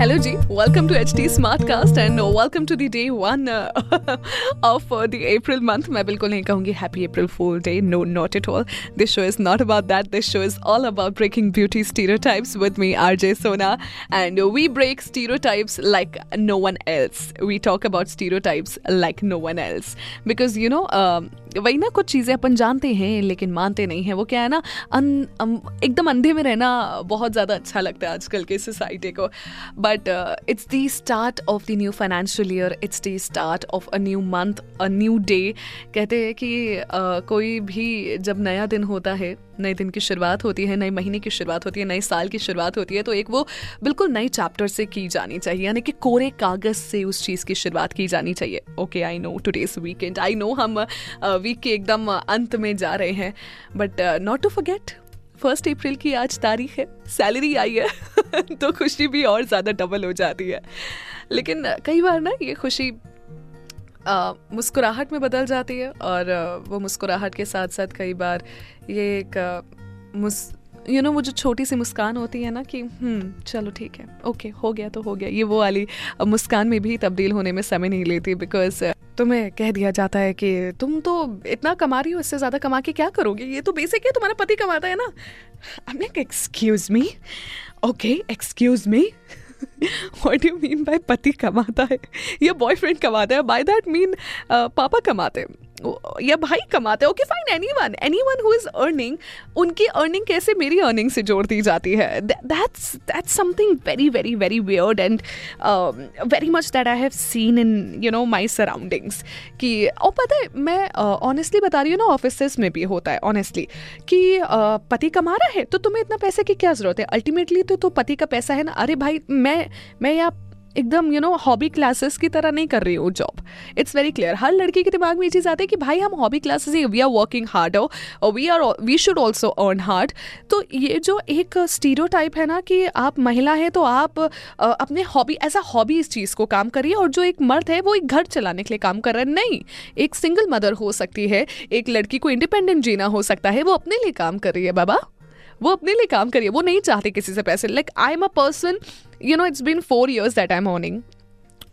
Hello ji welcome to H D smartcast and welcome to the day one of the April month मैं बिल्कुल नहीं कहूँगी happy April fool day no not at all this show is not about that this show is all about breaking beauty stereotypes with me R J Sona and we break stereotypes like no one else we talk about stereotypes like no one else because you know वही ना कुछ चीज़ें अपन जानते हैं, लेकिन मानते नहीं हैं. वो क्या है ना एकदम अंधे में रहना बहुत ज़्यादा अच्छा लगता है आजकल के सोसाइटी को. But but it's the start of the new financial year it's the start of a new month a new day कहते हैं कि uh, कोई भी जब नया दिन होता है नए दिन की शुरुआत होती है नए महीने की शुरुआत होती है नए साल की शुरुआत होती है तो एक वो बिल्कुल नए चैप्टर से की जानी चाहिए। यानी कि कोरे कागज़ से उस चीज़ की शुरुआत की जानी चाहिए। Okay I know today's weekend I know हम वीक के एकदम अंत में जा रहे हैं। But not to forget first April की आज तारीख है। सैलरी आई है। तो खुशी भी और ज़्यादा डबल हो जाती है। लेकिन कई बार ना ये खुशी मुस्कुराहट में बदल जाती है और वो मुस्कुराहट के साथ साथ कई बार ये एक मुस यू नो वो जो छोटी सी मुस्कान होती है ना कि हम्म चलो ठीक है ओके हो गया तो हो गया। ये वो वाली मुस्कान में भी तब्दील होने में समय नहीं लेती बिकॉज़ तुम्हें कह दिया जाता है कि तुम तो इतना कमा रही हो, इससे ज़्यादा कमा के क्या करोगे? ये तो बेसिक है, तुम्हारा पति कमाता है ना। I like excuse me okay excuse me what you mean by पति कमाता है या बॉयफ्रेंड कमाता है बाय दैट मीन पापा कमाते हैं या भाई कमाते हैं। Okay fine anyone anyone who is earning उनकी अर्निंग कैसे मेरी अर्निंग से जोड़ दी जाती है? That's that's something very very very weird and very much that I have seen in you know my surroundings कि और पता है मैं ऑनेस्टली uh, बता रही हूँ ना ऑफ़िस में भी होता है ऑनेस्टली कि uh, पति कमा रहा है तो तुम्हें इतना पैसे की क्या ज़रूरत है? अल्टीमेटली तो, तो पति का पैसा है ना? अरे भाई मैं मैं या एकदम यू नो हॉबी क्लासेस की तरह नहीं कर रही हूँ जॉब इट्स वेरी क्लियर हर लड़की के दिमाग में ये चीज़ आती है कि भाई हम हॉबी क्लासेस ही वी आर वर्किंग हार्ड और we are we should also earn hard तो ये जो एक स्टीरो है ना कि आप महिला हैं तो आप अपने हॉबी ऐसा हॉबी इस चीज़ को काम करिए और जो एक मर्द है वो एक घर चलाने के लिए काम कर रहा है। नहीं, एक सिंगल मदर हो सकती है, एक लड़की को इंडिपेंडेंट जीना हो सकता है, वो अपने लिए काम कर रही है बाबा। वो अपने लिए काम करिए वो नहीं चाहते किसी से पैसे। Like I am a person you know it's been four years that I am earning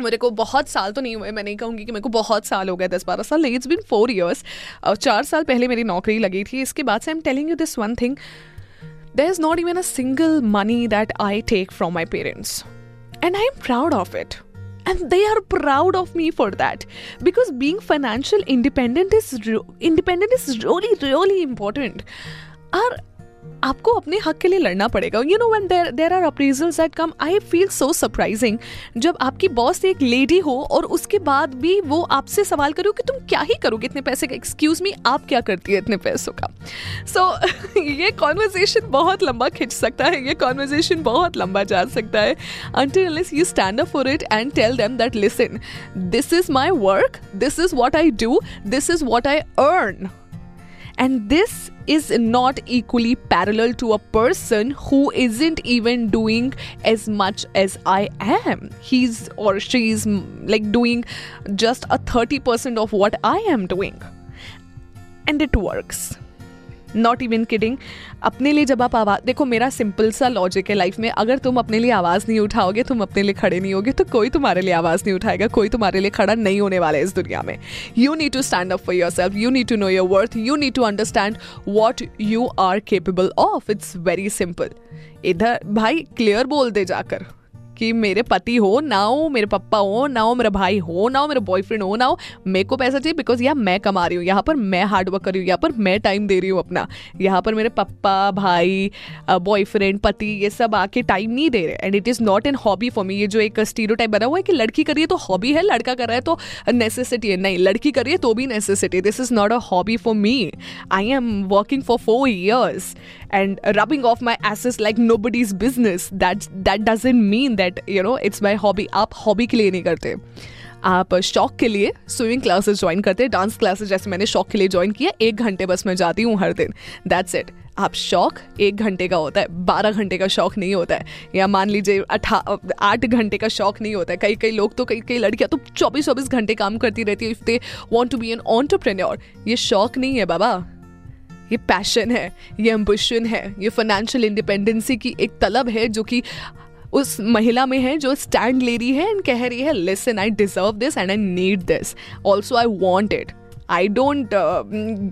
मेरे को बहुत साल तो नहीं हुए, मैं नहीं कहूँगी कि मेरे को बहुत साल हो गए दस बारह साल नहीं इट्स बिन फोर ईयर्स और चार साल पहले मेरी नौकरी लगी थी, इसके बाद से I am telling you this one thing there is not even a single money that I take from my parents and I am proud of it and they are proud of me for that. Because being financial independent is independent is really really important. Our आपको अपने हक के लिए लड़ना पड़ेगा। You know one there there are appraisals that come I feel so surprising जब आपकी boss एक लेडी हो और उसके बाद भी वो आपसे सवाल करो कि तुम क्या ही करोगे इतने पैसे का। एक्सक्यूज मी आप क्या करती है इतने पैसों का? सो so, ये कॉन्वर्जेशन बहुत लंबा खिंच सकता है। ये कॉन्वर्जेशन बहुत लंबा जा सकता है। Until you stand up for it and tell them that listen this is my work. This is what i do. This is what i earn. And this is not equally parallel to a person who isn't even doing as much as I am. He's or she's mm, like doing just a 30% of what I am doing. And it works. Not even kidding अपने लिए जब आप आवाज़ देखो मेरा simple सा logic है life में, अगर तुम अपने लिए आवाज़ नहीं उठाओगे, तुम अपने लिए खड़े नहीं होगे तो कोई तुम्हारे लिए आवाज़ नहीं उठाएगा, कोई तुम्हारे लिए खड़ा नहीं होने वाला है इस दुनिया में। You need to stand up for yourself you need to know your worth you need to understand what you are capable of it's very simple इधर भाई क्लियर बोल दे जाकर। कि मेरे पति हो, ना हो, मेरे पापा हो, ना हो, मेरा भाई हो, ना हो, मेरा बॉयफ्रेंड हो, ना हो, मेरे को पैसा चाहिए बिकॉज़ यहाँ मैं कमा रही हूँ, यहाँ पर मैं हार्ड वर्क कर रही हूँ, यहाँ पर मैं टाइम दे रही हूँ अपना। यहाँ पर मेरे पप्पा, भाई बॉयफ्रेंड पति ये सब आके टाइम नहीं दे रहे। And it is not an hobby for me ये जो एक स्टीरो टाइप बना हुआ है कि लड़की करिए तो हॉबी है, लड़का कर रहा है तो नेसेसिटी है। नहीं, लड़की करिए तो भी necessity this is not a hobby for me I am working for four years and rubbing off my asses like nobody's business that that doesn't mean that you know it's my hobby आप hobby के लिए नहीं करते। आप शौक के लिए swimming classes join करते। हैं डांस क्लासेस जैसे मैंने शौक के लिए ज्वाइन किया, एक घंटे बस मैं जाती हूँ हर दिन। दैट्स इट आप शौक एक घंटे का होता है, बारह घंटे का शौक नहीं होता है। या मान लीजिए अठा, आठ घंटे का शौक नहीं होता है। कई कई लोग तो कई कई लड़कियाँ तो चौबीस चौबीस घंटे काम करती रहती है। If they want to be an entrepreneur ये शौक नहीं है बाबा। ये पैशन है, ये एम्बिशन है, ये फाइनेंशियल इंडिपेंडेंसी की एक तलब है जो कि उस महिला में है जो स्टैंड ले रही है एंड कह रही है listen I deserve this and I need this also I want it I don't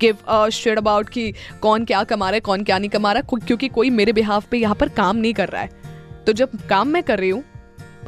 give shit about कि कौन क्या कमा रहा है, कौन क्या नहीं कमा रहा है क्योंकि कोई मेरे बिहाफ पे यहाँ पर काम नहीं कर रहा है. तो जब काम मैं कर रही हूँ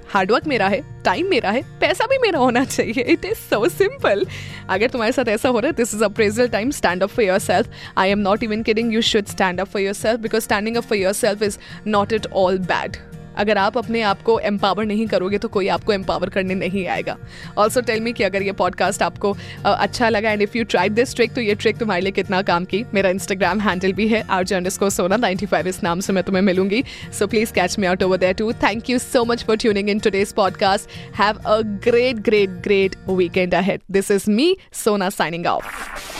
हार्डवर्क मेरा है टाइम मेरा है, पैसा भी मेरा होना चाहिए. इट इज़ सो सिंपल अगर तुम्हारे साथ ऐसा हो रहा है this is appraisal time stand up for yourself I am not even kidding you should stand up for yourself because standing up for yourself is not it all bad अगर आप अपने आप को एम्पावर नहीं करोगे तो कोई आपको एम्पावर करने नहीं आएगा। ऑल्सो टेल मी कि अगर ये पॉडकास्ट आपको अच्छा लगा and if you try this trick तो ये ट्रिक तुम्हारे लिए कितना काम की? मेरा इंस्टाग्राम हैंडल भी है आर जर्नस को सोना नाइन्टी फाइव इस नाम से मैं तुम्हें मिलूँगी। So please catch me out over there too thank you so much for tuning in today's podcast have a great great great weekend ahead this is me Sona signing off